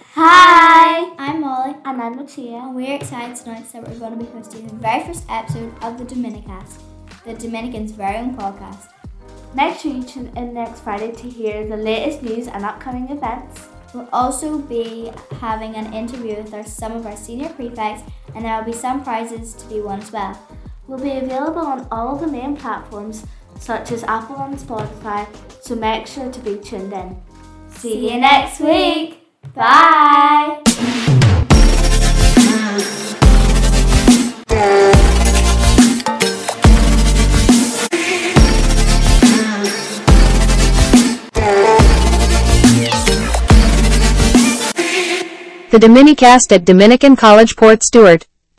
Hi! I'm Molly, And I'm Lucia. and we're excited to announce that we're going to be hosting the very first episode of the Dominicast, the Dominican's very own podcast. Make sure you tune in next Friday to hear the latest news and upcoming events. We'll also be having an interview with our, some of our senior prefects, and there will be some prizes to be won as well. We'll be available on all the main platforms such as Apple and Spotify, so make sure to be tuned in. See you next week! Bye! The Dominicast at Dominican College Portstewart.